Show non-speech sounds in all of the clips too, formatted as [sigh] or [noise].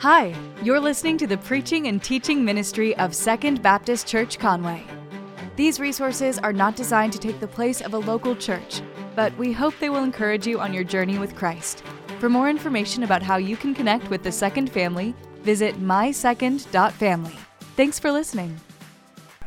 Hi, you're listening to the preaching and teaching ministry of Second Baptist Church Conway. These resources are not designed to take the place of a local church, but we hope they will encourage you on your journey with Christ. For more information about how you can connect with the Second family, visit mysecond.family. Thanks for listening.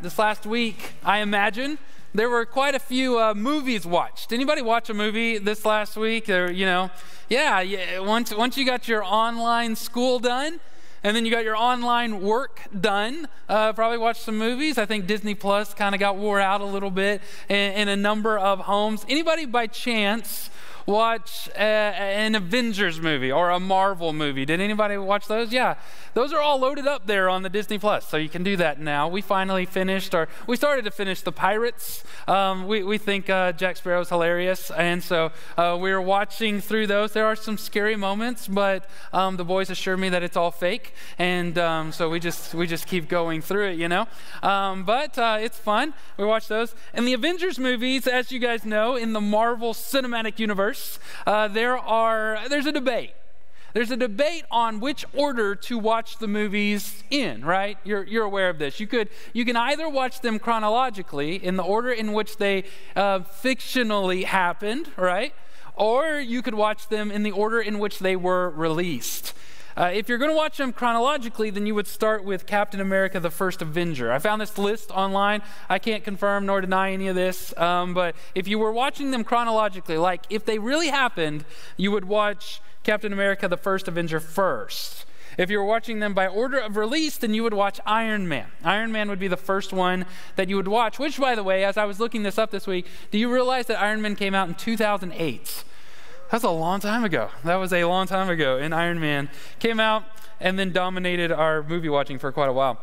This last week, I imagine there were quite a few uh, movies watched. Anybody watch a movie this last week? Or, you know, yeah, yeah. Once once you got your online school done, and then you got your online work done. Uh, probably watched some movies. I think Disney Plus kind of got wore out a little bit in, in, a number of homes. Anybody by chance watch a, an Avengers movie or a Marvel movie? Did anybody watch those? Yeah, those are all loaded up there on the Disney Plus, so you can do that now. We finally finished, or we started to finish the Pirates. Um, we, we think uh, Jack Sparrow's hilarious, and so uh, we were watching through those. There are some scary moments, but um, the boys assure me that it's all fake, and um, so we just we just keep going through it, you know. Um, but uh, it's fun. We watch those, and the Avengers movies, as you guys know, in the Marvel Cinematic Universe, uh, there are there's a debate there's a debate on which order to watch the movies in, right? You're, you're aware of this. You, could, you can either watch them chronologically in the order in which they uh, fictionally happened, right? Or you could watch them in the order in which they were released. Uh, if you're going to watch them chronologically, then you would start with Captain America the First Avenger. I found this list online. I can't confirm nor deny any of this, um, but if you were watching them chronologically, like if they really happened, you would watch Captain America the First Avenger first. If you were watching them by order of release, then you would watch Iron Man. Iron Man would be the first one that you would watch, which, by the way, as I was looking this up this week, do you realize that Iron Man came out in 2008? That's a long time ago. That was a long time ago. And Iron Man came out and then dominated our movie watching for quite a while.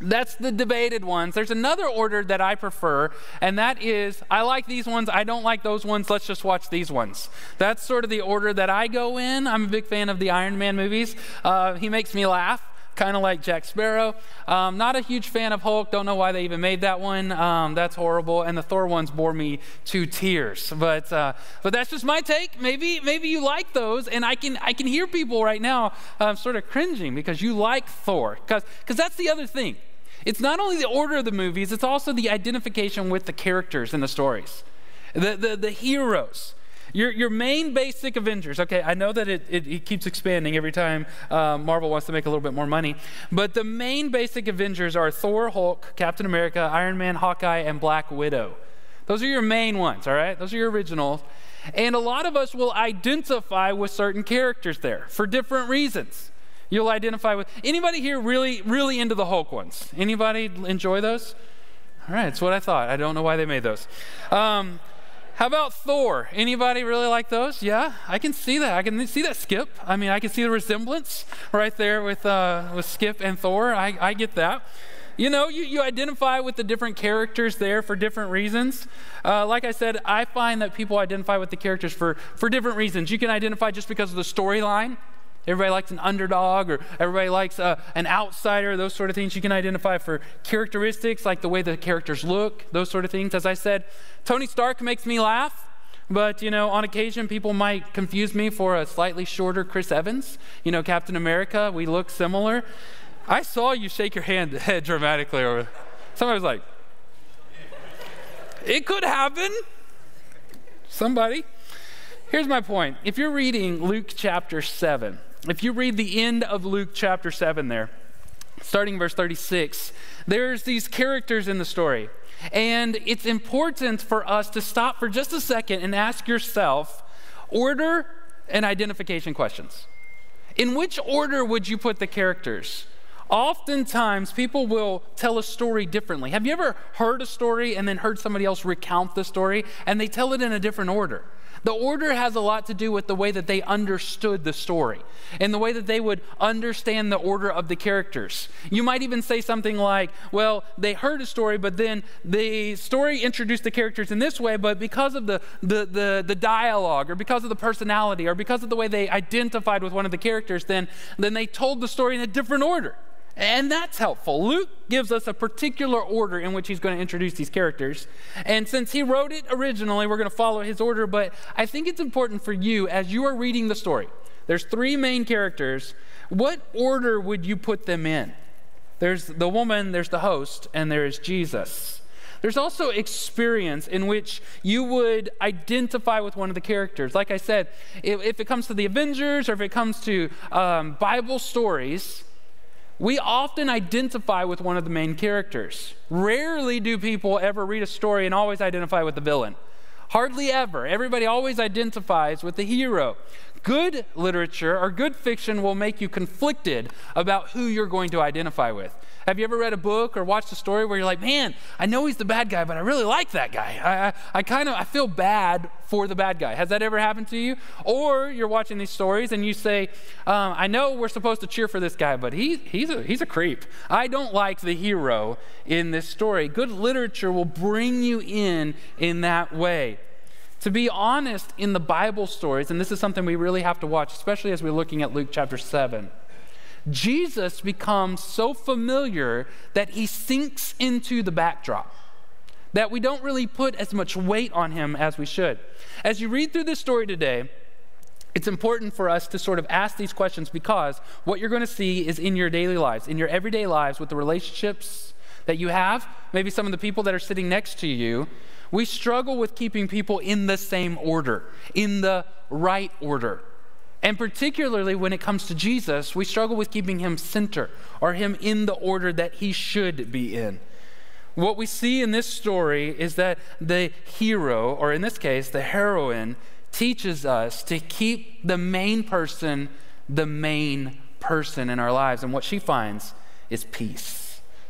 That's the debated ones. There's another order that I prefer, and that is I like these ones, I don't like those ones, let's just watch these ones. That's sort of the order that I go in. I'm a big fan of the Iron Man movies. Uh, he makes me laugh kind of like Jack Sparrow. Um, not a huge fan of Hulk. Don't know why they even made that one. Um, that's horrible. And the Thor ones bore me to tears. But uh, but that's just my take. Maybe maybe you like those, and I can I can hear people right now um, sort of cringing because you like Thor. Because because that's the other thing. It's not only the order of the movies, it's also the identification with the characters in the stories, the, the, the heroes. Your, your main basic Avengers, okay, I know that it, it, it keeps expanding every time uh, Marvel wants to make a little bit more money, but the main basic Avengers are Thor, Hulk, Captain America, Iron Man, Hawkeye, and Black Widow. Those are your main ones, all right? Those are your originals. And a lot of us will identify with certain characters there for different reasons you'll identify with. Anybody here really, really into the Hulk ones? Anybody enjoy those? All right, that's what I thought. I don't know why they made those. Um, how about Thor? Anybody really like those? Yeah, I can see that. I can see that Skip. I mean, I can see the resemblance right there with, uh, with Skip and Thor. I, I get that. You know, you, you identify with the different characters there for different reasons. Uh, like I said, I find that people identify with the characters for, for different reasons. You can identify just because of the storyline. Everybody likes an underdog or everybody likes uh, an outsider, those sort of things. You can identify for characteristics like the way the characters look, those sort of things. As I said, Tony Stark makes me laugh, but you know, on occasion people might confuse me for a slightly shorter Chris Evans. You know, Captain America, we look similar. I saw you shake your hand [laughs] head dramatically somebody was like, it could happen. Somebody. Here's my point. If you're reading Luke chapter 7, if you read the end of Luke chapter 7 there, starting verse 36, there's these characters in the story. And it's important for us to stop for just a second and ask yourself order and identification questions. In which order would you put the characters? Oftentimes, people will tell a story differently. Have you ever heard a story and then heard somebody else recount the story and they tell it in a different order? The order has a lot to do with the way that they understood the story and the way that they would understand the order of the characters. You might even say something like, well, they heard a story, but then the story introduced the characters in this way, but because of the, the, the, the dialogue or because of the personality or because of the way they identified with one of the characters, then, then they told the story in a different order. And that's helpful. Luke gives us a particular order in which he's going to introduce these characters. And since he wrote it originally, we're going to follow his order. But I think it's important for you, as you are reading the story, There's three main characters. What order would you put them in? There's the woman, there's the host, and there's Jesus. There's also experience in which you would identify with one of the characters. Like I said, if, if it comes to the Avengers or if it comes to um, Bible stories, we often identify with one of the main characters. Rarely do people ever read a story and always identify with the villain. Hardly ever. Everybody always identifies with the hero. Good literature or good fiction will make you conflicted about who you're going to identify with. Have you ever read a book or watched a story where you're like, man, I know he's the bad guy, but I really like that guy. I, I, I kind of I feel bad for the bad guy. Has that ever happened to you? Or you're watching these stories and you say, um, I know we're supposed to cheer for this guy, but he, he's, a, he's a creep. I don't like the hero in this story. Good literature will bring you in in that way. To be honest, in the Bible stories, and this is something we really have to watch, especially as we're looking at Luke chapter 7 Jesus becomes so familiar that he sinks into the backdrop, that we don't really put as much weight on him as we should. As you read through this story today, it's important for us to sort of ask these questions because what you're going to see is in your daily lives, in your everyday lives with the relationships that you have, maybe some of the people that are sitting next to you, we struggle with keeping people in the same order, in the right order. And particularly when it comes to Jesus, we struggle with keeping him center or him in the order that he should be in. What we see in this story is that the hero, or in this case, the heroine, teaches us to keep the main person the main person in our lives. And what she finds is peace.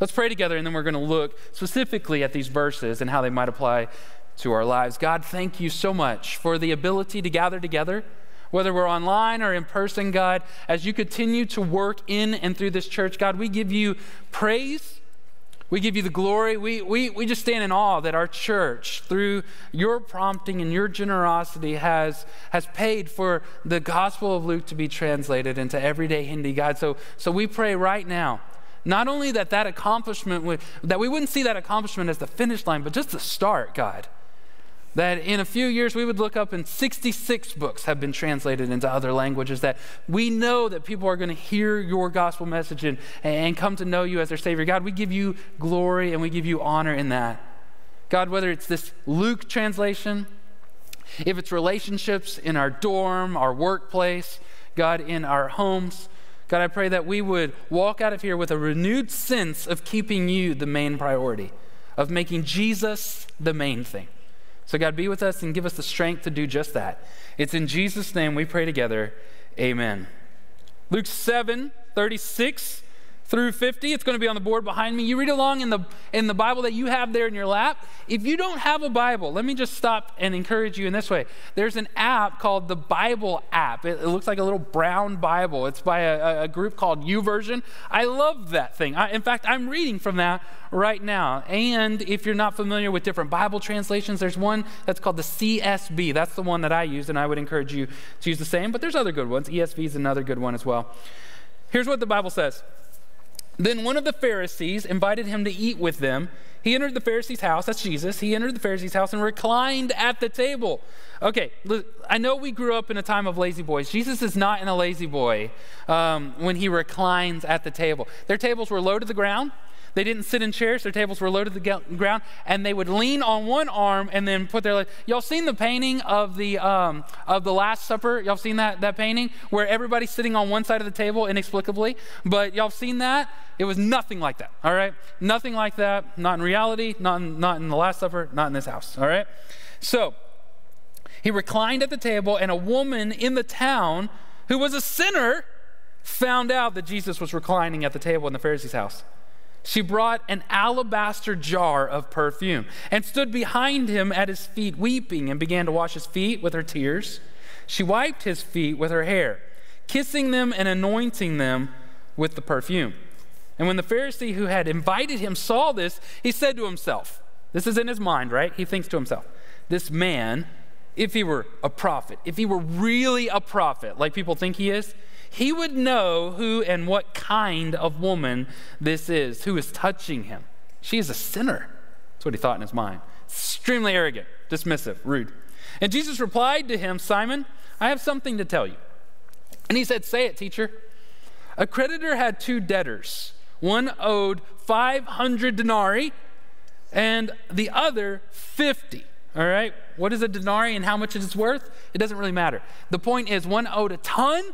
Let's pray together, and then we're going to look specifically at these verses and how they might apply to our lives. God, thank you so much for the ability to gather together whether we're online or in person, God, as you continue to work in and through this church, God, we give you praise. We give you the glory. We, we, we just stand in awe that our church, through your prompting and your generosity, has, has paid for the Gospel of Luke to be translated into everyday Hindi, God. So, so we pray right now not only that that accomplishment would, that we wouldn't see that accomplishment as the finish line but just the start god that in a few years we would look up and 66 books have been translated into other languages. That we know that people are going to hear your gospel message and, and come to know you as their Savior. God, we give you glory and we give you honor in that. God, whether it's this Luke translation, if it's relationships in our dorm, our workplace, God, in our homes, God, I pray that we would walk out of here with a renewed sense of keeping you the main priority, of making Jesus the main thing. So, God, be with us and give us the strength to do just that. It's in Jesus' name we pray together. Amen. Luke 7 36 through 50. It's going to be on the board behind me. You read along in the, in the Bible that you have there in your lap. If you don't have a Bible, let me just stop and encourage you in this way. There's an app called the Bible app. It, it looks like a little brown Bible. It's by a, a group called YouVersion. I love that thing. I, in fact, I'm reading from that right now. And if you're not familiar with different Bible translations, there's one that's called the CSB. That's the one that I use, and I would encourage you to use the same. But there's other good ones. ESV is another good one as well. Here's what the Bible says. Then one of the Pharisees invited him to eat with them. He entered the Pharisee's house, that's Jesus. He entered the Pharisee's house and reclined at the table. Okay, I know we grew up in a time of La-Z-Boys. Jesus is not in a La-Z-Boy um, when he reclines at the table. Their tables were low to the ground. They didn't sit in chairs, their tables were low to the ground, and they would lean on one arm and then put their leg. Y'all seen the painting of the, um, of the Last Supper? Y'all seen that, that painting where everybody's sitting on one side of the table inexplicably? But y'all seen that? It was nothing like that, all right? Nothing like that, not in reality, not in, not in the Last Supper, not in this house, all right? So, he reclined at the table, and a woman in the town who was a sinner found out that Jesus was reclining at the table in the Pharisee's house she brought an alabaster jar of perfume and stood behind him at his feet, weeping, and began to wash his feet with her tears. She wiped his feet with her hair, kissing them and anointing them with the perfume. And when the Pharisee who had invited him saw this, he said to himself, This is in his mind, right? He thinks to himself, This man, if he were a prophet, if he were really a prophet, like people think he is, he would know who and what kind of woman this is who is touching him. She is a sinner. That's what he thought in his mind. Extremely arrogant, dismissive, rude. And Jesus replied to him, Simon, I have something to tell you. And he said, Say it, teacher. A creditor had two debtors. One owed 500 denarii and the other 50. All right? What is a denarii and how much it is worth? It doesn't really matter. The point is, one owed a ton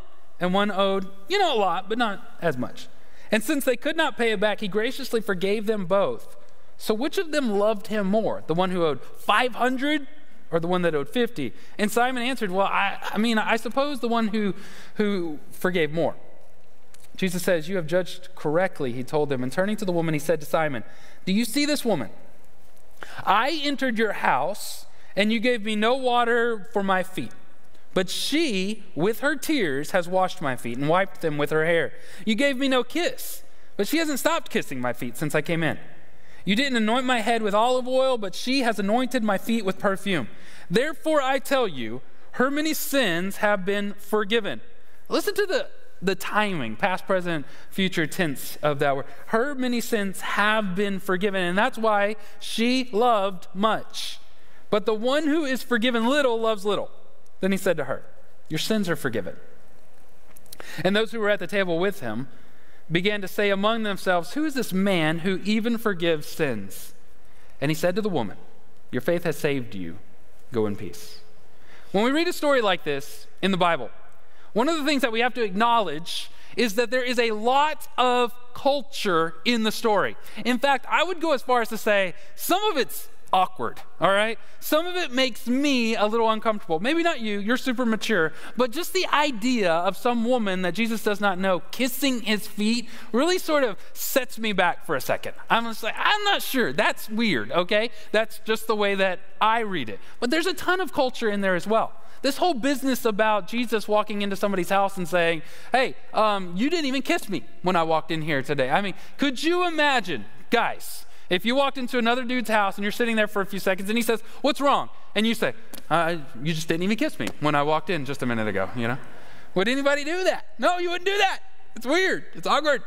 and one owed, you know, a lot, but not as much. And since they could not pay it back, he graciously forgave them both. So which of them loved him more? The one who owed 500 or the one that owed 50? And Simon answered, Well, I, I mean, I suppose the one who, who forgave more. Jesus says, You have judged correctly, he told them. And turning to the woman, he said to Simon, Do you see this woman? I entered your house, and you gave me no water for my feet. But she, with her tears, has washed my feet and wiped them with her hair. You gave me no kiss, but she hasn't stopped kissing my feet since I came in. You didn't anoint my head with olive oil, but she has anointed my feet with perfume. Therefore, I tell you, her many sins have been forgiven. Listen to the, the timing, past, present, future tense of that word. Her many sins have been forgiven, and that's why she loved much. But the one who is forgiven little loves little. Then he said to her, Your sins are forgiven. And those who were at the table with him began to say among themselves, Who is this man who even forgives sins? And he said to the woman, Your faith has saved you. Go in peace. When we read a story like this in the Bible, one of the things that we have to acknowledge is that there is a lot of culture in the story. In fact, I would go as far as to say some of it's awkward, all right? Some of it makes me a little uncomfortable. Maybe not you, you're super mature, but just the idea of some woman that Jesus does not know kissing his feet really sort of sets me back for a second. I'm just like, I'm not sure. That's weird, okay? That's just the way that I read it. But there's a ton of culture in there as well. This whole business about Jesus walking into somebody's house and saying, Hey, um, you didn't even kiss me when I walked in here today. I mean, could you imagine, guys? If you walked into another dude's house and you're sitting there for a few seconds and he says, What's wrong? And you say, uh, You just didn't even kiss me when I walked in just a minute ago, you know? Would anybody do that? No, you wouldn't do that. It's weird. It's awkward.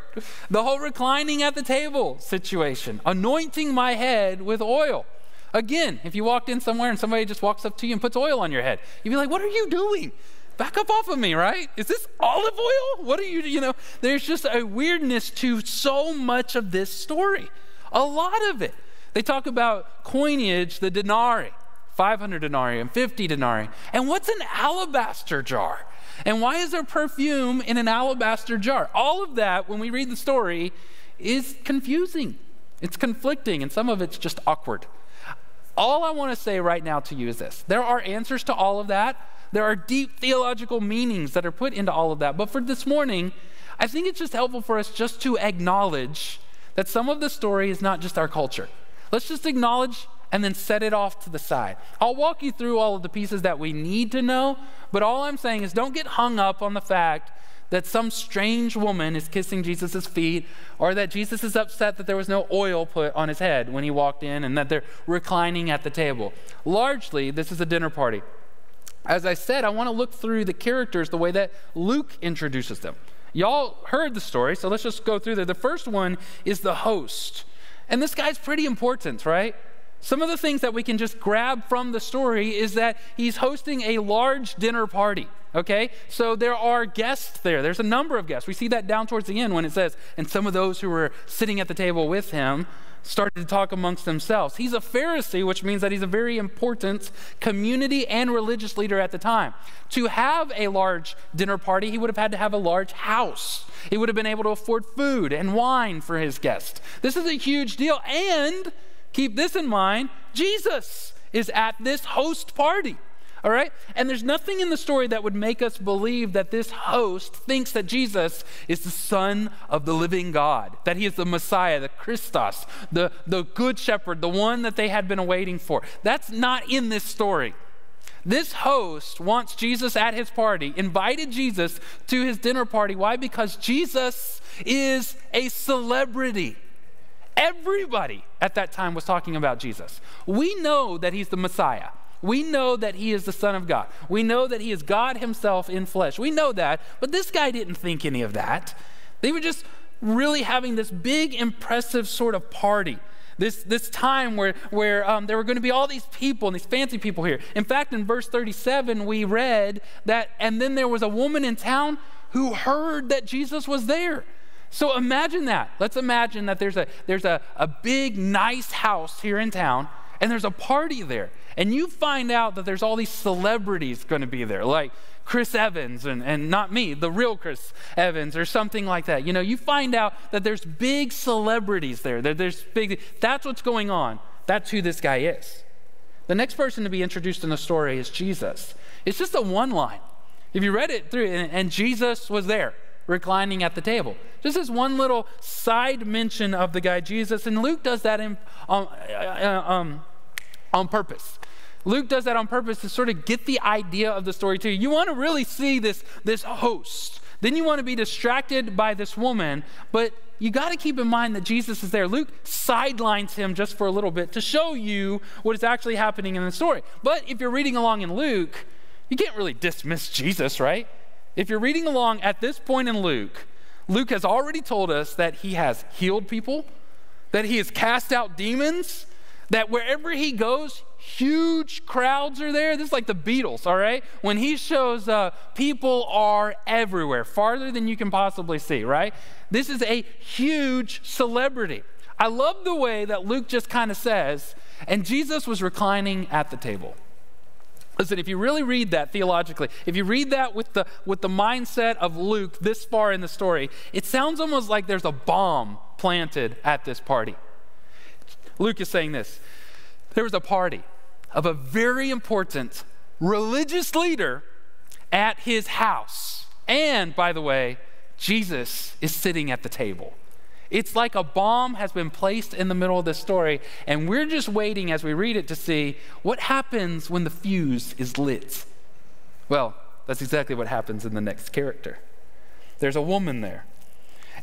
The whole reclining at the table situation, anointing my head with oil. Again, if you walked in somewhere and somebody just walks up to you and puts oil on your head, you'd be like, What are you doing? Back up off of me, right? Is this olive oil? What are you, you know? There's just a weirdness to so much of this story. A lot of it. They talk about coinage, the denarii, 500 denarii and 50 denarii. And what's an alabaster jar? And why is there perfume in an alabaster jar? All of that, when we read the story, is confusing. It's conflicting, and some of it's just awkward. All I want to say right now to you is this there are answers to all of that. There are deep theological meanings that are put into all of that. But for this morning, I think it's just helpful for us just to acknowledge that some of the story is not just our culture. Let's just acknowledge and then set it off to the side. I'll walk you through all of the pieces that we need to know, but all I'm saying is don't get hung up on the fact that some strange woman is kissing Jesus' feet, or that Jesus is upset that there was no oil put on his head when he walked in, and that they're reclining at the table. Largely, this is a dinner party. As I said, I want to look through the characters the way that Luke introduces them. Y'all heard the story, so let's just go through there. The first one is the host. And this guy's pretty important, right? Some of the things that we can just grab from the story is that he's hosting a large dinner party. Okay? So there are guests there. There's a number of guests. We see that down towards the end when it says, and some of those who were sitting at the table with him started to talk amongst themselves. He's a Pharisee, which means that he's a very important community and religious leader at the time. To have a large dinner party, he would have had to have a large house. He would have been able to afford food and wine for his guests. This is a huge deal. And keep this in mind Jesus is at this host party. All right? And there's nothing in the story that would make us believe that this host thinks that Jesus is the Son of the living God, that he is the Messiah, the Christos, the, the Good Shepherd, the one that they had been waiting for. That's not in this story. This host wants Jesus at his party, invited Jesus to his dinner party. Why? Because Jesus is a celebrity. Everybody at that time was talking about Jesus. We know that he's the Messiah. We know that he is the Son of God. We know that he is God himself in flesh. We know that, but this guy didn't think any of that. They were just really having this big, impressive sort of party. This, this time where, where um, there were going to be all these people and these fancy people here. In fact, in verse 37, we read that, and then there was a woman in town who heard that Jesus was there. So imagine that. Let's imagine that there's a, there's a, a big, nice house here in town, and there's a party there. And you find out that there's all these celebrities going to be there, like Chris Evans, and, and not me, the real Chris Evans, or something like that. You know, you find out that there's big celebrities there. That there's big, that's what's going on. That's who this guy is. The next person to be introduced in the story is Jesus. It's just a one line. If you read it through, and, and Jesus was there reclining at the table. Just this one little side mention of the guy Jesus, and Luke does that in, um, uh, um, on purpose. Luke does that on purpose to sort of get the idea of the story to you. You want to really see this, this host. Then you want to be distracted by this woman, but you got to keep in mind that Jesus is there. Luke sidelines him just for a little bit to show you what is actually happening in the story. But if you're reading along in Luke, you can't really dismiss Jesus, right? If you're reading along at this point in Luke, Luke has already told us that he has healed people, that he has cast out demons, that wherever he goes, huge crowds are there. This is like the Beatles, all right? When he shows up, people are everywhere, farther than you can possibly see, right? This is a huge celebrity. I love the way that Luke just kind of says, and Jesus was reclining at the table. Listen, if you really read that theologically, if you read that with the, with the mindset of Luke this far in the story, it sounds almost like there's a bomb planted at this party. Luke is saying this there was a party of a very important religious leader at his house. And by the way, Jesus is sitting at the table. It's like a bomb has been placed in the middle of this story, and we're just waiting as we read it to see what happens when the fuse is lit. Well, that's exactly what happens in the next character. There's a woman there,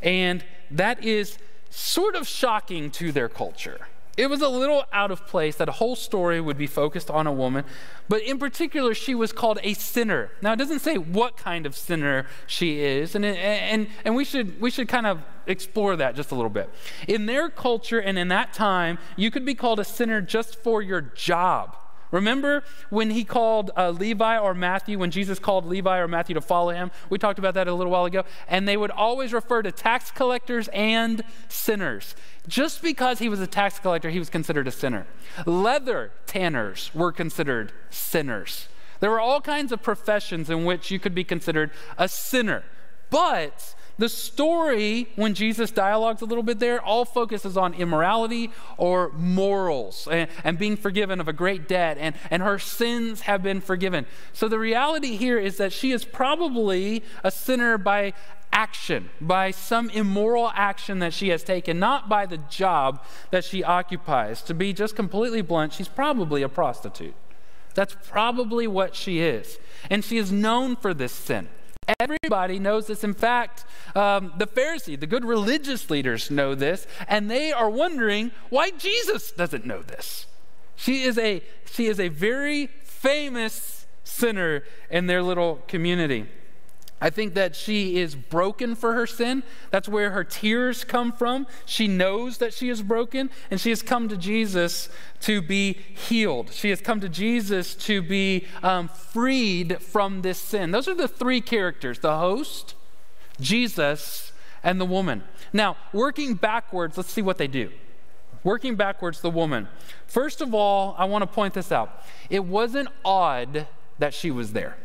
and that is sort of shocking to their culture. It was a little out of place that a whole story would be focused on a woman, but in particular, she was called a sinner. Now, it doesn't say what kind of sinner she is, and, and, and we, should, we should kind of explore that just a little bit. In their culture and in that time, you could be called a sinner just for your job. Remember when he called uh, Levi or Matthew, when Jesus called Levi or Matthew to follow him? We talked about that a little while ago. And they would always refer to tax collectors and sinners. Just because he was a tax collector, he was considered a sinner. Leather tanners were considered sinners. There were all kinds of professions in which you could be considered a sinner. But the story, when Jesus dialogues a little bit there, all focuses on immorality or morals and, and, being forgiven of a great debt, and, and her sins have been forgiven. So the reality here is that she is probably a sinner by action, by some immoral action that she has taken, not by the job that she occupies. To be just completely blunt, she's probably a prostitute. That's probably what she is. And she is known for this sin. Everybody knows this. In fact, um, the Pharisee, the good religious leaders know this, and they are wondering why Jesus doesn't know this. She is a, she is a very famous sinner in their little community. I think that she is broken for her sin. That's where her tears come from. She knows that she is broken, and she has come to Jesus to be healed. She has come to Jesus to be um, freed from this sin. Those are the three characters the host, Jesus, and the woman. Now, working backwards, let's see what they do. Working backwards, the woman. First of all, I want to point this out. It wasn't odd that she was there.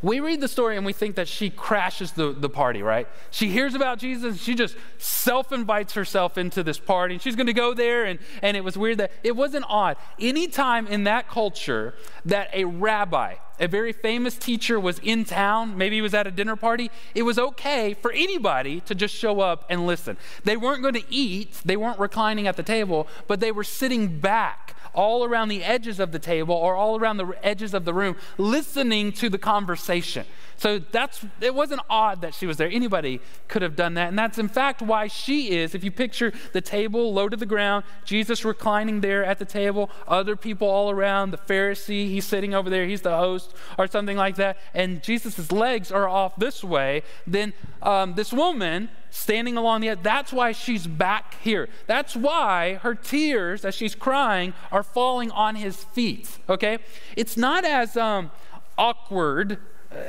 We read the story and we think that she crashes the, the party, right? She hears about Jesus, she just self invites herself into this party, and she's going to go there. And, and it was weird that it wasn't odd. Anytime in that culture that a rabbi, a very famous teacher, was in town, maybe he was at a dinner party, it was okay for anybody to just show up and listen. They weren't going to eat, they weren't reclining at the table, but they were sitting back all around the edges of the table or all around the edges of the room, listening to the conversation. So that's it wasn't odd that she was there. Anybody could have done that. And that's in fact why she is. If you picture the table low to the ground, Jesus reclining there at the table, other people all around, the Pharisee, he's sitting over there, he's the host, or something like that, and Jesus' legs are off this way, then um, this woman standing along the edge. That's why she's back here. That's why her tears, as she's crying, are falling on his feet. Okay? It's not as um, awkward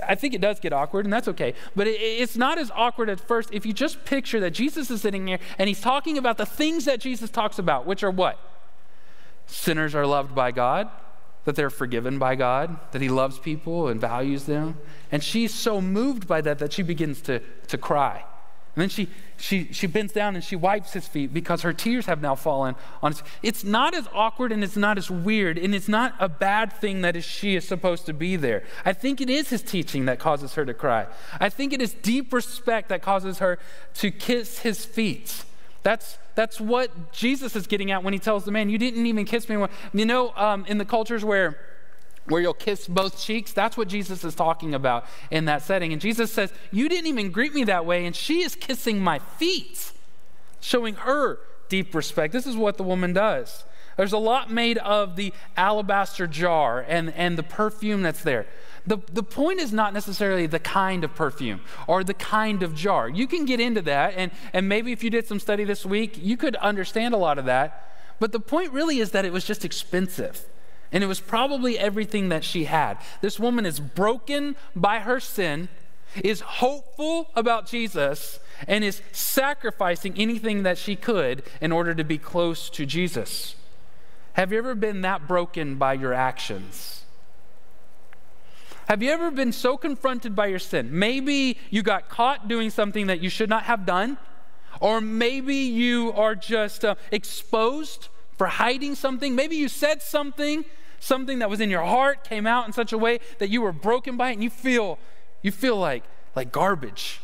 I think it does get awkward, and that's okay. But it, it's not as awkward at first if you just picture that Jesus is sitting here and he's talking about the things that Jesus talks about, which are what? Sinners are loved by God, that they're forgiven by God, that he loves people and values them. And she's so moved by that that she begins to, to cry. And then she, she, she bends down and she wipes his feet because her tears have now fallen on his It's not as awkward and it's not as weird and it's not a bad thing that she is supposed to be there. I think it is his teaching that causes her to cry. I think it is deep respect that causes her to kiss his feet. That's, that's what Jesus is getting at when he tells the man, You didn't even kiss me. You know, um, in the cultures where where you'll kiss both cheeks. That's what Jesus is talking about in that setting. And Jesus says, You didn't even greet me that way, and she is kissing my feet, showing her deep respect. This is what the woman does. There's a lot made of the alabaster jar and, and the perfume that's there. The, the point is not necessarily the kind of perfume or the kind of jar. You can get into that, and, and maybe if you did some study this week, you could understand a lot of that. But the point really is that it was just expensive. And it was probably everything that she had. This woman is broken by her sin, is hopeful about Jesus, and is sacrificing anything that she could in order to be close to Jesus. Have you ever been that broken by your actions? Have you ever been so confronted by your sin? Maybe you got caught doing something that you should not have done, or maybe you are just uh, exposed for hiding something. Maybe you said something something that was in your heart came out in such a way that you were broken by it and you feel you feel like like garbage.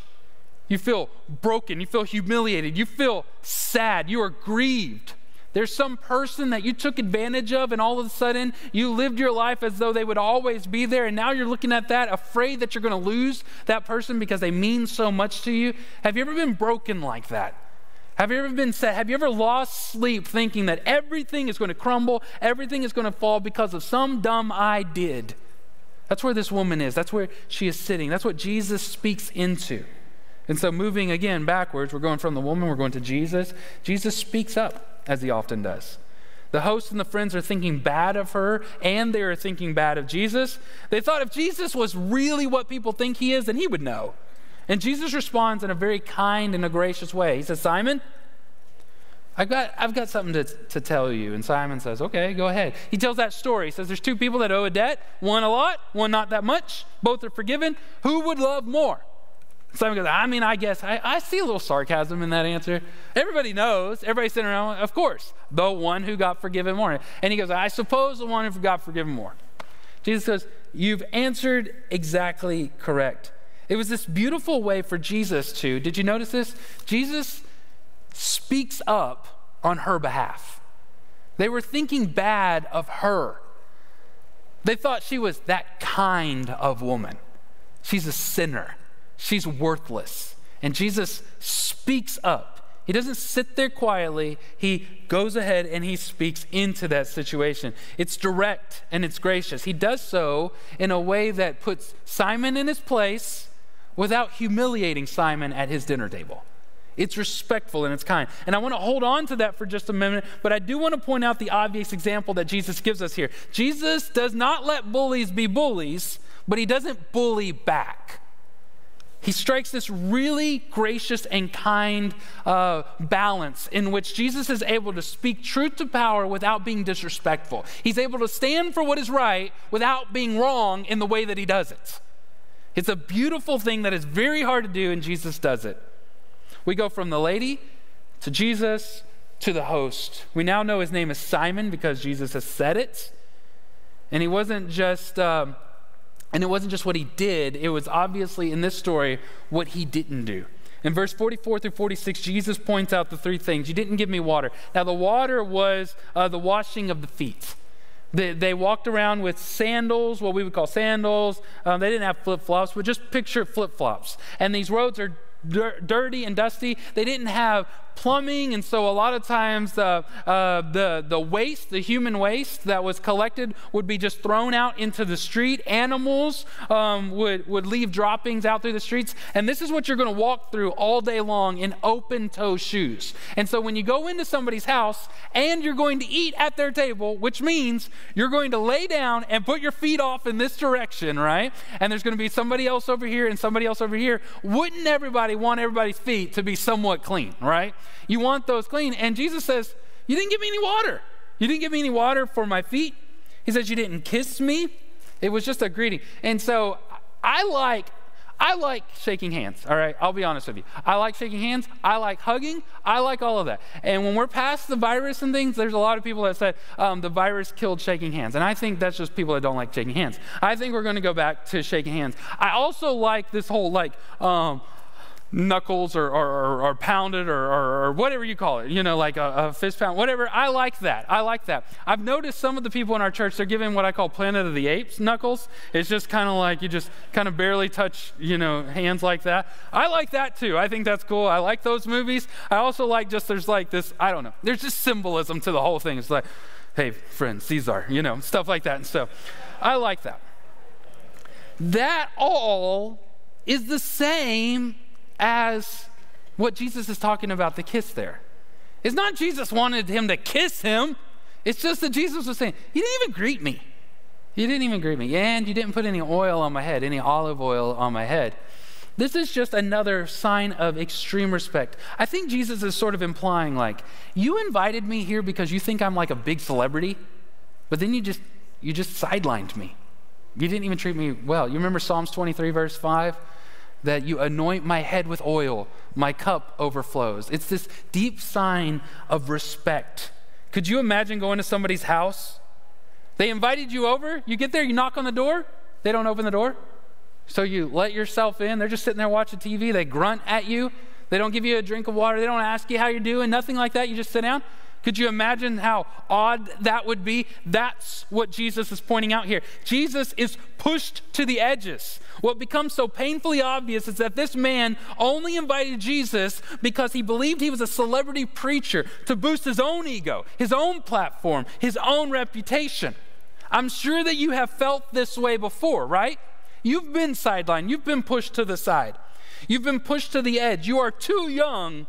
You feel broken you feel humiliated you feel sad you are grieved. There's some person that you took advantage of and all of a sudden you lived your life as though they would always be there and now you're looking at that afraid that you're going to lose that person because they mean so much to you. Have you ever been broken like that have you ever been sad? Have you ever lost sleep thinking that everything is going to crumble, everything is going to fall because of some dumb I did? That's where this woman is. That's where she is sitting. That's what Jesus speaks into. And so, moving again backwards, we're going from the woman, we're going to Jesus. Jesus speaks up, as he often does. The host and the friends are thinking bad of her, and they are thinking bad of Jesus. They thought if Jesus was really what people think he is, then he would know. And Jesus responds in a very kind and a gracious way. He says, Simon, I've got, I've got something to, to tell you. And Simon says, Okay, go ahead. He tells that story. He says, There's two people that owe a debt, one a lot, one not that much. Both are forgiven. Who would love more? Simon goes, I mean, I guess I, I see a little sarcasm in that answer. Everybody knows, everybody's sitting around, of course, the one who got forgiven more. And he goes, I suppose the one who got forgiven more. Jesus says, You've answered exactly correct. It was this beautiful way for Jesus to, did you notice this? Jesus speaks up on her behalf. They were thinking bad of her. They thought she was that kind of woman. She's a sinner, she's worthless. And Jesus speaks up. He doesn't sit there quietly. He goes ahead and he speaks into that situation. It's direct and it's gracious. He does so in a way that puts Simon in his place without humiliating Simon at his dinner table. It's respectful and it's kind. And I want to hold on to that for just a minute, but I do want to point out the obvious example that Jesus gives us here. Jesus does not let bullies be bullies, but he doesn't bully back. He strikes this really gracious and kind uh, balance in which Jesus is able to speak truth to power without being disrespectful. He's able to stand for what is right without being wrong in the way that he does it. It's a beautiful thing that is very hard to do, and Jesus does it. We go from the lady to Jesus to the host. We now know his name is Simon because Jesus has said it. And he wasn't just, um, and it wasn't just what he did, it was obviously in this story what he didn't do. In verse 44 through 46, Jesus points out the three things. You didn't give me water. Now, the water was uh, the washing of the feet. They, they walked around with sandals, what we would call sandals. Um, they didn't have flip flops, but just picture flip flops. And these roads are dirty and dusty. They didn't have plumbing, and so a lot of times uh, uh, the, the waste, the human waste that was collected, would be just thrown out into the street. Animals um, would, would leave droppings out through the streets. And this is what you're going to walk through all day long in open toe shoes. And so when you go into somebody's house and you're going to eat at their table, which means you're going to lay down and put your feet off in this direction, right? And there's going to be somebody else over here and somebody else over here. Wouldn't everybody want everybody's feet to be somewhat clean, right? You want those clean. And Jesus says, You didn't give me any water. You didn't give me any water for my feet. He says, You didn't kiss me. It was just a greeting. And so I like I like shaking hands, all right? I'll be honest with you. I like shaking hands. I like hugging. I like all of that. And when we're past the virus and things, there's a lot of people that said um, the virus killed shaking hands. And I think that's just people that don't like shaking hands. I think we're going to go back to shaking hands. I also like this whole, like, um, knuckles or, or, or pounded or, or, whatever you call it, you know, like a, a, fist pound, whatever. I like that. I like that. I've noticed some of the people in our church, they're giving what I call Planet of the Apes knuckles. It's just kind of like you just kind of barely touch, you know, hands like that. I like that too. I think that's cool. I like those movies. I also like just, there's like this, I don't know, there's just symbolism to the whole thing. It's like, hey, friend, Caesar, you know, stuff like that. And so I like that. That all is the same as what Jesus is talking about the kiss there. It's not Jesus wanted him to kiss him. It's just that Jesus was saying, You didn't even greet me. You didn't even greet me. And you didn't put any oil on my head, any olive oil on my head. This is just another sign of extreme respect. I think Jesus is sort of implying, like, you invited me here because you think I'm like a big celebrity, but then you just you just sidelined me. You didn't even treat me well. You remember Psalms 23, verse 5? That you anoint my head with oil, my cup overflows. It's this deep sign of respect. Could you imagine going to somebody's house? They invited you over, you get there, you knock on the door, they don't open the door. So you let yourself in, they're just sitting there watching TV, they grunt at you, they don't give you a drink of water, they don't ask you how you're doing, nothing like that, you just sit down. Could you imagine how odd that would be? That's what Jesus is pointing out here. Jesus is pushed to the edges. What becomes so painfully obvious is that this man only invited Jesus because he believed he was a celebrity preacher to boost his own ego, his own platform, his own reputation. I'm sure that you have felt this way before, right? You've been sidelined, you've been pushed to the side, you've been pushed to the edge. You are too young,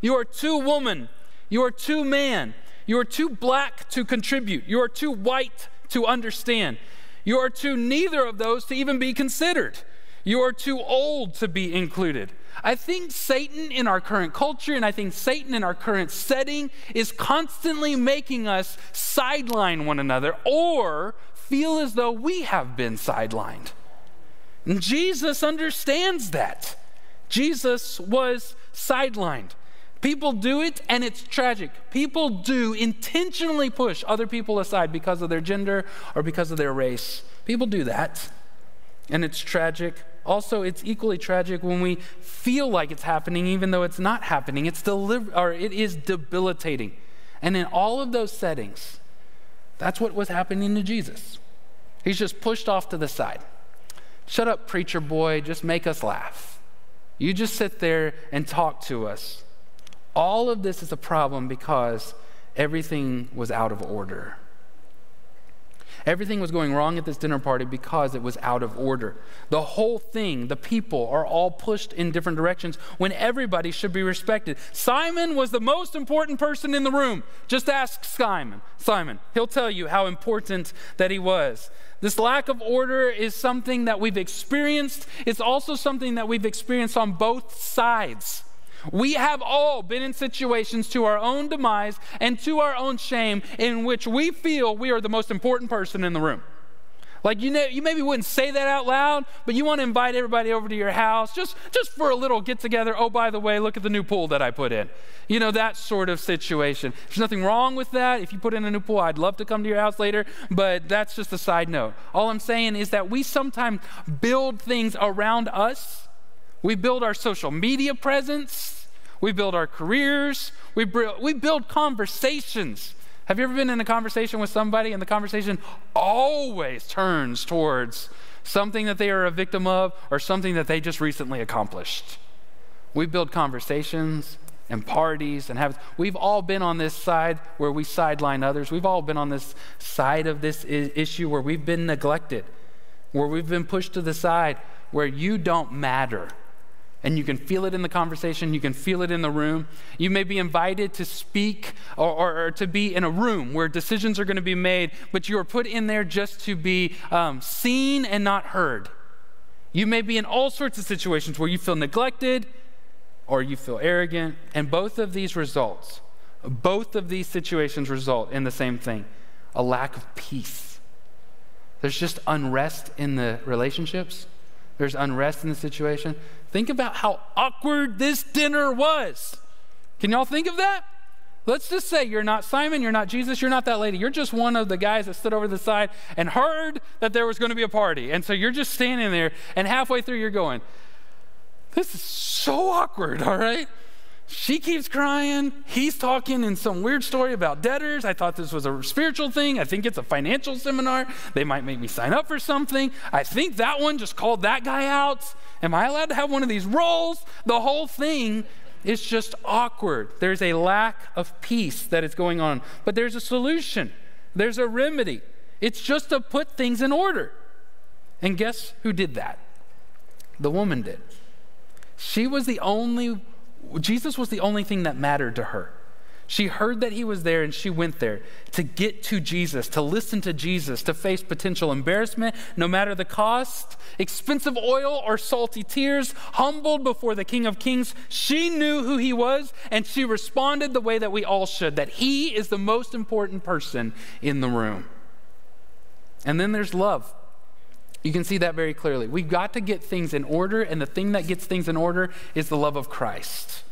you are too woman you are too man. You are too black to contribute. You are too white to understand. You are too neither of those to even be considered. You are too old to be included. I think Satan in our current culture and I think Satan in our current setting is constantly making us sideline one another or feel as though we have been sidelined. And Jesus understands that. Jesus was sidelined. People do it and it's tragic. People do intentionally push other people aside because of their gender or because of their race. People do that and it's tragic. Also, it's equally tragic when we feel like it's happening even though it's not happening. It's deli- or it is debilitating. And in all of those settings, that's what was happening to Jesus. He's just pushed off to the side. Shut up, preacher boy, just make us laugh. You just sit there and talk to us. All of this is a problem because everything was out of order. Everything was going wrong at this dinner party because it was out of order. The whole thing, the people are all pushed in different directions when everybody should be respected. Simon was the most important person in the room. Just ask Simon. Simon, he'll tell you how important that he was. This lack of order is something that we've experienced. It's also something that we've experienced on both sides. We have all been in situations to our own demise and to our own shame in which we feel we are the most important person in the room. Like you know, you maybe wouldn't say that out loud, but you want to invite everybody over to your house just just for a little get together. Oh, by the way, look at the new pool that I put in. You know that sort of situation. There's nothing wrong with that. If you put in a new pool, I'd love to come to your house later, but that's just a side note. All I'm saying is that we sometimes build things around us we build our social media presence, we build our careers, we, we build conversations. Have you ever been in a conversation with somebody and the conversation always turns towards something that they are a victim of or something that they just recently accomplished? We build conversations and parties and have we've all been on this side where we sideline others. We've all been on this side of this issue where we've been neglected where we've been pushed to the side where you don't matter and you can feel it in the conversation you can feel it in the room you may be invited to speak or, or, or to be in a room where decisions are going to be made but you are put in there just to be um, seen and not heard you may be in all sorts of situations where you feel neglected or you feel arrogant. And both of these results, both of these situations result in the same thing a lack of peace. There's just unrest in the relationships, there's unrest in the situation. Think about how awkward this dinner was. Can y'all think of that? Let's just say you're not Simon, you're not Jesus, you're not that lady. You're just one of the guys that stood over the side and heard that there was going to be a party. And so you're just standing there, and halfway through, you're going, this is so awkward, all right? She keeps crying. He's talking in some weird story about debtors. I thought this was a spiritual thing. I think it's a financial seminar. They might make me sign up for something. I think that one just called that guy out. Am I allowed to have one of these roles? The whole thing is just awkward. There's a lack of peace that is going on. But there's a solution, there's a remedy. It's just to put things in order. And guess who did that? The woman did. She was the only, Jesus was the only thing that mattered to her. She heard that he was there and she went there to get to Jesus, to listen to Jesus, to face potential embarrassment, no matter the cost, expensive oil or salty tears, humbled before the King of Kings. She knew who he was and she responded the way that we all should that he is the most important person in the room. And then there's love. You can see that very clearly. We've got to get things in order, and the thing that gets things in order is the love of Christ.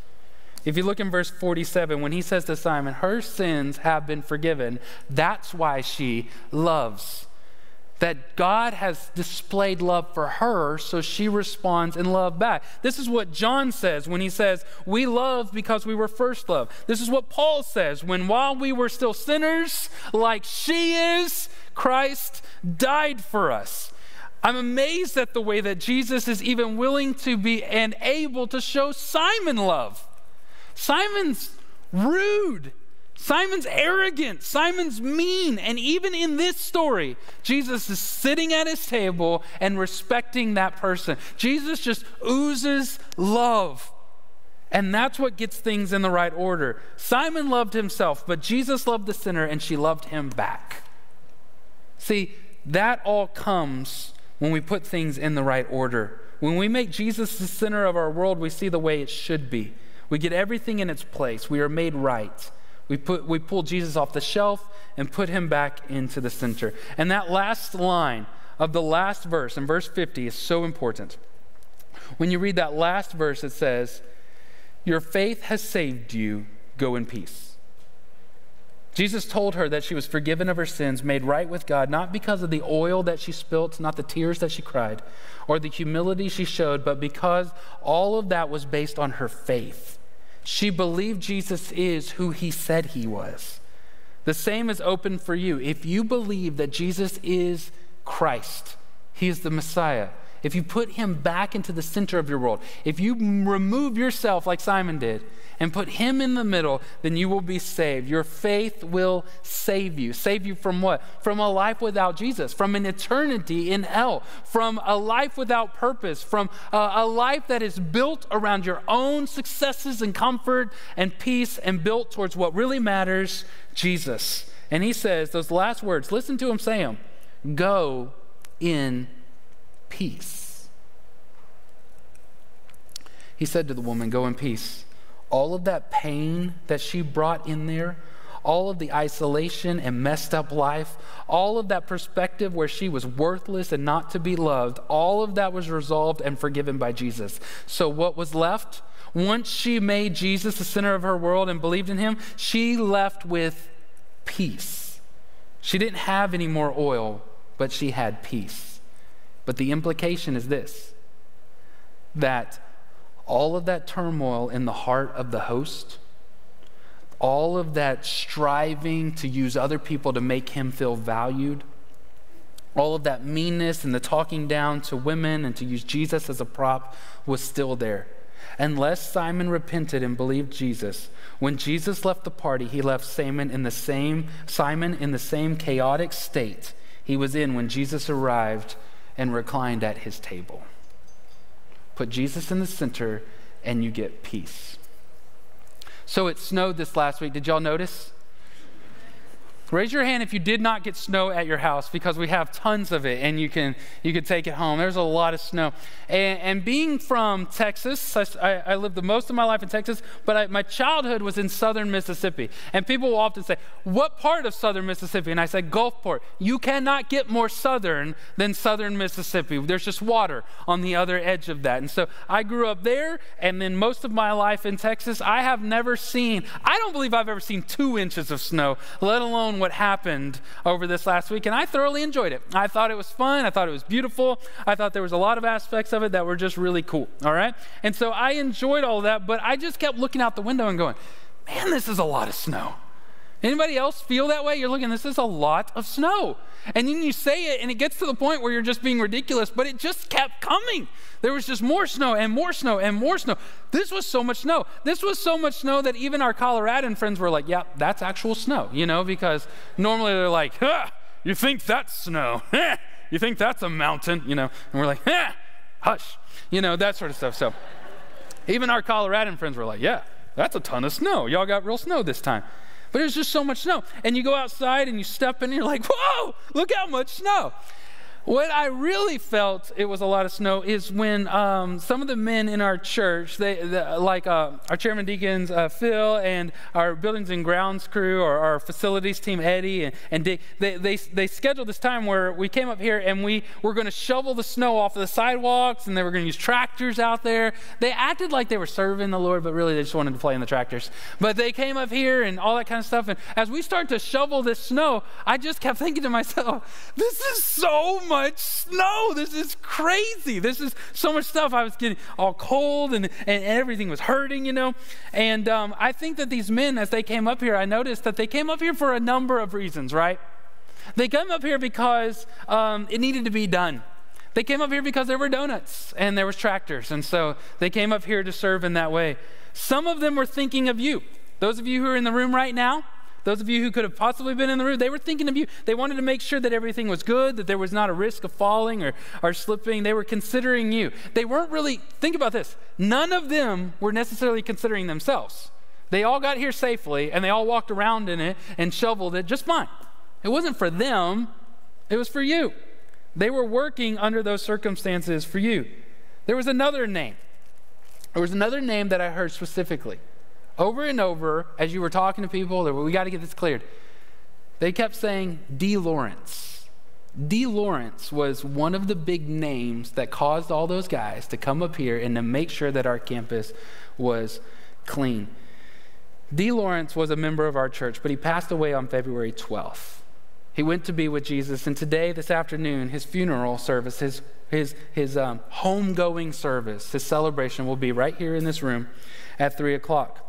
If you look in verse 47, when he says to Simon, Her sins have been forgiven, that's why she loves. That God has displayed love for her, so she responds in love back. This is what John says when he says, We love because we were first loved. This is what Paul says when while we were still sinners, like she is, Christ died for us. I'm amazed at the way that Jesus is even willing to be and able to show Simon love. Simon's rude. Simon's arrogant. Simon's mean. And even in this story, Jesus is sitting at his table and respecting that person. Jesus just oozes love. And that's what gets things in the right order. Simon loved himself, but Jesus loved the sinner and she loved him back. See, that all comes when we put things in the right order. When we make Jesus the center of our world, we see the way it should be. We get everything in its place. We are made right. We, put, we pull Jesus off the shelf and put him back into the center. And that last line of the last verse, in verse 50, is so important. When you read that last verse, it says, Your faith has saved you. Go in peace. Jesus told her that she was forgiven of her sins, made right with God, not because of the oil that she spilt, not the tears that she cried, or the humility she showed, but because all of that was based on her faith. She believed Jesus is who he said he was. The same is open for you. If you believe that Jesus is Christ, he is the Messiah, if you put him back into the center of your world, if you remove yourself like Simon did and put him in the middle, then you will be saved. Your faith will save you. Save you from what? From a life without Jesus, from an eternity in hell, from a life without purpose, from a, a life that is built around your own successes and comfort and peace and built towards what really matters Jesus. And he says those last words, listen to him say them go in peace. He said to the woman, Go in peace. All of that pain that she brought in there, all of the isolation and messed up life, all of that perspective where she was worthless and not to be loved, all of that was resolved and forgiven by Jesus. So, what was left? Once she made Jesus the center of her world and believed in him, she left with peace. She didn't have any more oil, but she had peace. But the implication is this that all of that turmoil in the heart of the host, all of that striving to use other people to make him feel valued, all of that meanness and the talking down to women and to use Jesus as a prop was still there. Unless Simon repented and believed Jesus, when Jesus left the party, he left Simon in the same Simon in the same chaotic state he was in when Jesus arrived and reclined at his table. Put Jesus in the center and you get peace. So it snowed this last week. Did y'all notice? Raise your hand if you did not get snow at your house because we have tons of it and you can, you can take it home. There's a lot of snow. And, and being from Texas, I, I, lived the most of my life in Texas, but I, my childhood was in southern Mississippi. And people will often say, What part of southern Mississippi? And I say, Gulfport. You cannot get more southern than southern Mississippi. There's just water on the other edge of that. And so I grew up there, and then most of my life in Texas, I have never seen, I don't believe I've ever seen two inches of snow, let alone what happened over this last week, and I thoroughly enjoyed it. I thought it was fun. I thought it was beautiful. I thought there was a lot of aspects of it that were just really cool. All right? And so I enjoyed all that, but I just kept looking out the window and going, man, this is a lot of snow. Anybody else feel that way? You're looking, this is a lot of snow. And then you say it, and it gets to the point where you're just being ridiculous, but it just kept coming. There was just more snow and more snow and more snow. This was so much snow. This was so much snow that even our Coloradan friends were like, yeah, that's actual snow, you know, because normally they're like, huh, you think that's snow? [laughs] you think that's a mountain, you know? And we're like, huh, hush, you know, that sort of stuff. So even our Coloradan friends were like, yeah, that's a ton of snow. Y'all got real snow this time. But there's just so much snow. And you go outside and you step in and you're like, whoa, look how much snow. What I really felt it was a lot of snow is when um, some of the men in our church, they, the, like uh, our chairman deacons, uh, Phil, and our buildings and grounds crew, or our facilities team, Eddie, and, and Dick, they, they, they scheduled this time where we came up here and we were going to shovel the snow off of the sidewalks and they were going to use tractors out there. They acted like they were serving the Lord, but really they just wanted to play in the tractors. But they came up here and all that kind of stuff. And as we started to shovel this snow, I just kept thinking to myself, [laughs] this is so much much snow. This is crazy. This is so much stuff. I was getting all cold and, and everything was hurting, you know. And um, I think that these men, as they came up here, I noticed that they came up here for a number of reasons, right? They came up here because um, it needed to be done. They came up here because there were donuts and there was tractors. And so they came up here to serve in that way. Some of them were thinking of you. Those of you who are in the room right now, those of you who could have possibly been in the room, they were thinking of you. They wanted to make sure that everything was good, that there was not a risk of falling or, or slipping. They were considering you. They weren't really, think about this, none of them were necessarily considering themselves. They all got here safely and they all walked around in it and shoveled it just fine. It wasn't for them, it was for you. They were working under those circumstances for you. There was another name. There was another name that I heard specifically over and over as you were talking to people, we got to get this cleared. They kept saying D. Lawrence. D. Lawrence was one of the big names that caused all those guys to come up here and to make sure that our campus was clean. D. Lawrence was a member of our church, but he passed away on February 12th. He went to be with Jesus, and today, this afternoon, his funeral service, his, his, his um, homegoing service, his celebration will be right here in this room at 3 o'clock.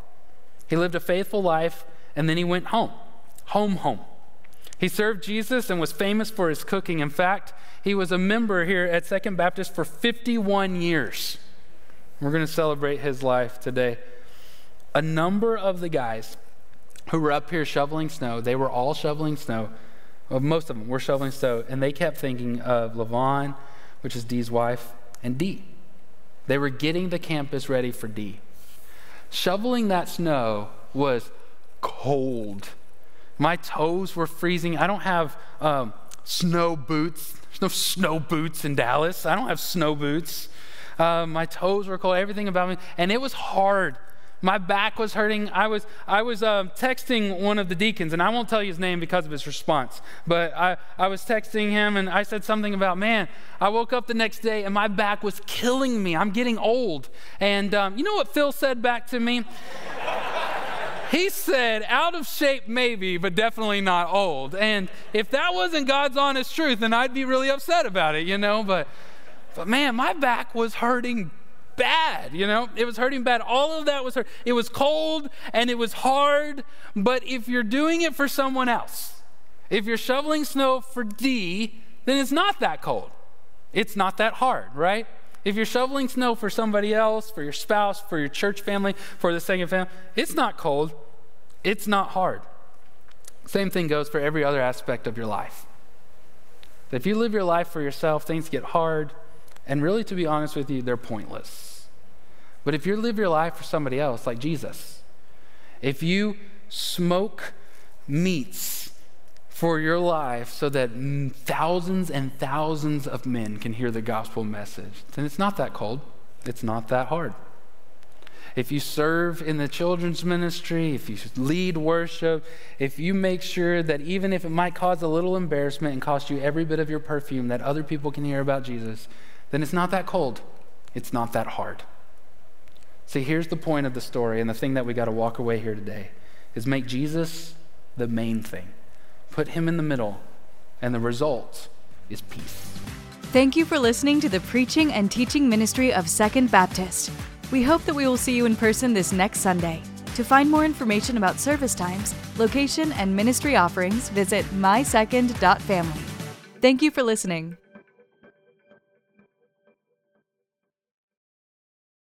He lived a faithful life and then he went home, home, home. He served Jesus and was famous for his cooking. In fact, he was a member here at Second Baptist for 51 years. We're going to celebrate his life today. A number of the guys who were up here shoveling snow, they were all shoveling snow. Well, most of them were shoveling snow, and they kept thinking of Levon, which is Dee's wife, and Dee. They were getting the campus ready for Dee shoveling that snow was cold. My toes were freezing. I don't have um, snow boots. There's no snow boots in Dallas. I don't have snow boots. Uh, my toes were cold, everything about me. And it was hard my back was hurting. I was, I was uh, texting one of the deacons, and I won't tell you his name because of his response, but I, I was texting him and I said something about, man, I woke up the next day and my back was killing me. I'm getting old. And um, you know what Phil said back to me? [laughs] he said, out of shape, maybe, but definitely not old. And if that wasn't God's honest truth, then I'd be really upset about it, you know? But, but man, my back was hurting bad, you know? It was hurting bad. All of that was hurt. It was cold and it was hard, but if you're doing it for someone else, if you're shoveling snow for D, then it's not that cold. It's not that hard, right? If you're shoveling snow for somebody else, for your spouse, for your church family, for the second family, it's not cold. It's not hard. Same thing goes for every other aspect of your life. If you live your life for yourself, things get hard, and really, to be honest with you, they're pointless. But if you live your life for somebody else, like Jesus, if you smoke meats for your life so that thousands and thousands of men can hear the gospel message, then it's not that cold. It's not that hard. If you serve in the children's ministry, if you lead worship, if you make sure that even if it might cause a little embarrassment and cost you every bit of your perfume that other people can hear about Jesus, then it's not that cold. It's not that hard. See, here's the point of the story, and the thing that we got to walk away here today is make Jesus the main thing. Put him in the middle, and the result is peace. Thank you for listening to the preaching and teaching ministry of Second Baptist. We hope that we will see you in person this next Sunday. To find more information about service times, location, and ministry offerings, visit mysecond.family. Thank you for listening.